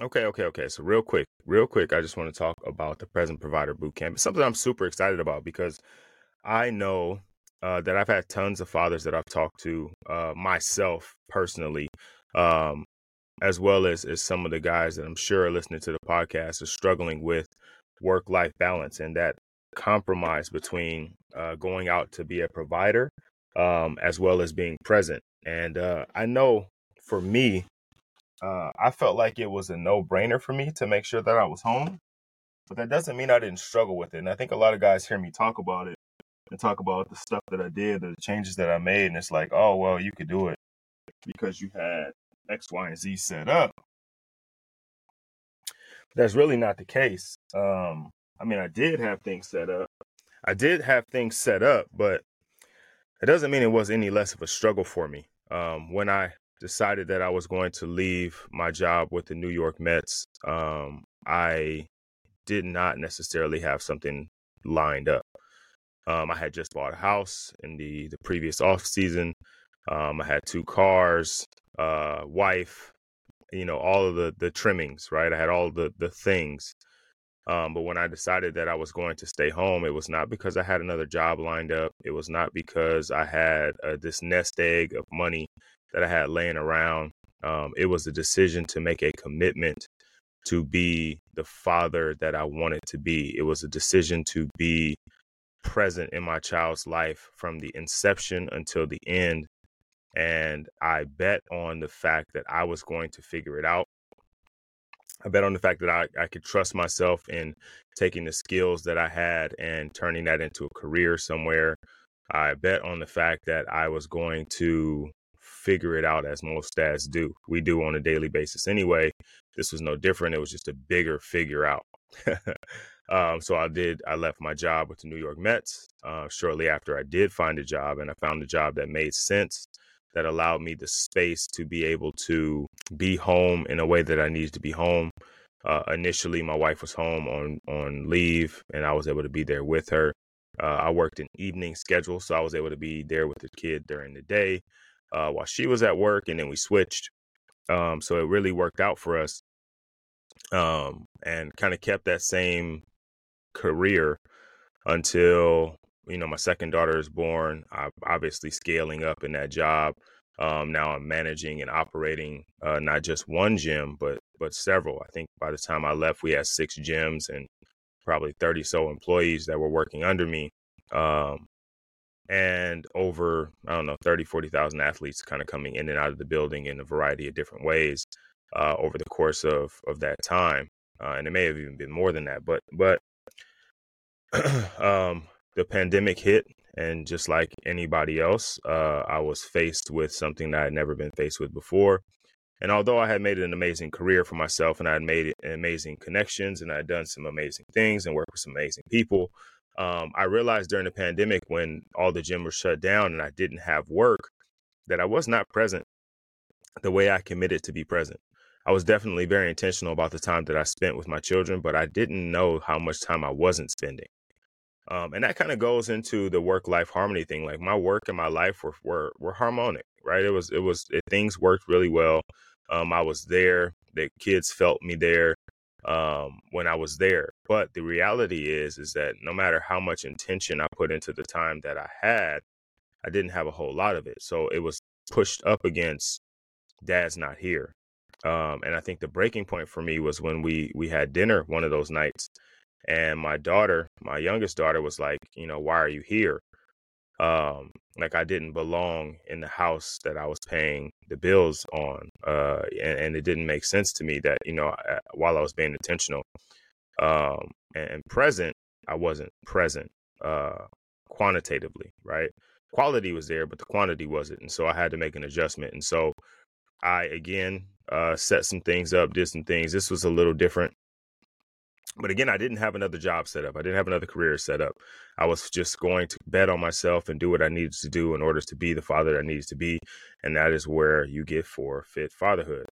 Okay, okay, okay. So real quick, real quick, I just want to talk about the present provider boot camp. It's something I'm super excited about because I know uh, that I've had tons of fathers that I've talked to uh, myself personally, um, as well as, as some of the guys that I'm sure are listening to the podcast are struggling with work life balance and that compromise between uh, going out to be a provider um, as well as being present. And uh, I know for me, uh, I felt like it was a no brainer for me to make sure that I was home. But that doesn't mean I didn't struggle with it. And I think a lot of guys hear me talk about it and talk about the stuff that I did, the changes that I made. And it's like, oh, well, you could do it because you had X, Y, and Z set up. That's really not the case. Um, I mean, I did have things set up. I did have things set up, but it doesn't mean it was any less of a struggle for me. Um, when I decided that I was going to leave my job with the New York Mets, um, I did not necessarily have something lined up. Um, I had just bought a house in the the previous off season. Um, I had two cars, uh, wife, you know, all of the the trimmings, right? I had all the the things. Um, but when I decided that I was going to stay home, it was not because I had another job lined up. It was not because I had uh, this nest egg of money that I had laying around. Um, it was a decision to make a commitment to be the father that I wanted to be. It was a decision to be present in my child's life from the inception until the end. And I bet on the fact that I was going to figure it out. I bet on the fact that I, I could trust myself in taking the skills that I had and turning that into a career somewhere. I bet on the fact that I was going to figure it out as most dads do. We do on a daily basis anyway. This was no different. It was just a bigger figure out. um, so I did, I left my job with the New York Mets uh, shortly after I did find a job, and I found a job that made sense, that allowed me the space to be able to be home in a way that I needed to be home. Uh, initially, my wife was home on on leave, and I was able to be there with her. Uh, I worked an evening schedule, so I was able to be there with the kid during the day uh, while she was at work, and then we switched. Um, so it really worked out for us, um, and kind of kept that same career until you know my second daughter is born. I'm obviously scaling up in that job. Um, now I'm managing and operating uh, not just one gym, but but several. I think by the time I left, we had six gyms and probably 30 so employees that were working under me. Um, and over i don't know 30 40,000 athletes kind of coming in and out of the building in a variety of different ways uh, over the course of of that time uh, and it may have even been more than that but but um, the pandemic hit and just like anybody else uh, i was faced with something that i'd never been faced with before and although i had made an amazing career for myself and i had made amazing connections and i had done some amazing things and worked with some amazing people um, I realized during the pandemic when all the gym was shut down and I didn't have work that I was not present the way I committed to be present. I was definitely very intentional about the time that I spent with my children, but I didn't know how much time I wasn't spending. Um, and that kind of goes into the work life harmony thing. Like my work and my life were, were, were harmonic, right? It was, it was, it, things worked really well. Um, I was there. The kids felt me there um, when I was there. But the reality is, is that no matter how much intention I put into the time that I had, I didn't have a whole lot of it. So it was pushed up against dad's not here. Um, and I think the breaking point for me was when we we had dinner one of those nights, and my daughter, my youngest daughter, was like, you know, why are you here? Um, like I didn't belong in the house that I was paying the bills on, uh, and, and, it didn't make sense to me that you know while I was being intentional um, and, present, I wasn't present uh, quantitatively, right? Quality was there, but the quantity wasn't, and so I had to make an adjustment. And so I again uh, set some things up, did some things. This was a little different but again, I didn't have another job set up. I didn't have another career set up. I was just going to bet on myself and do what I needed to do in order to be the father that I needed to be. And that is where you get for fit fatherhood.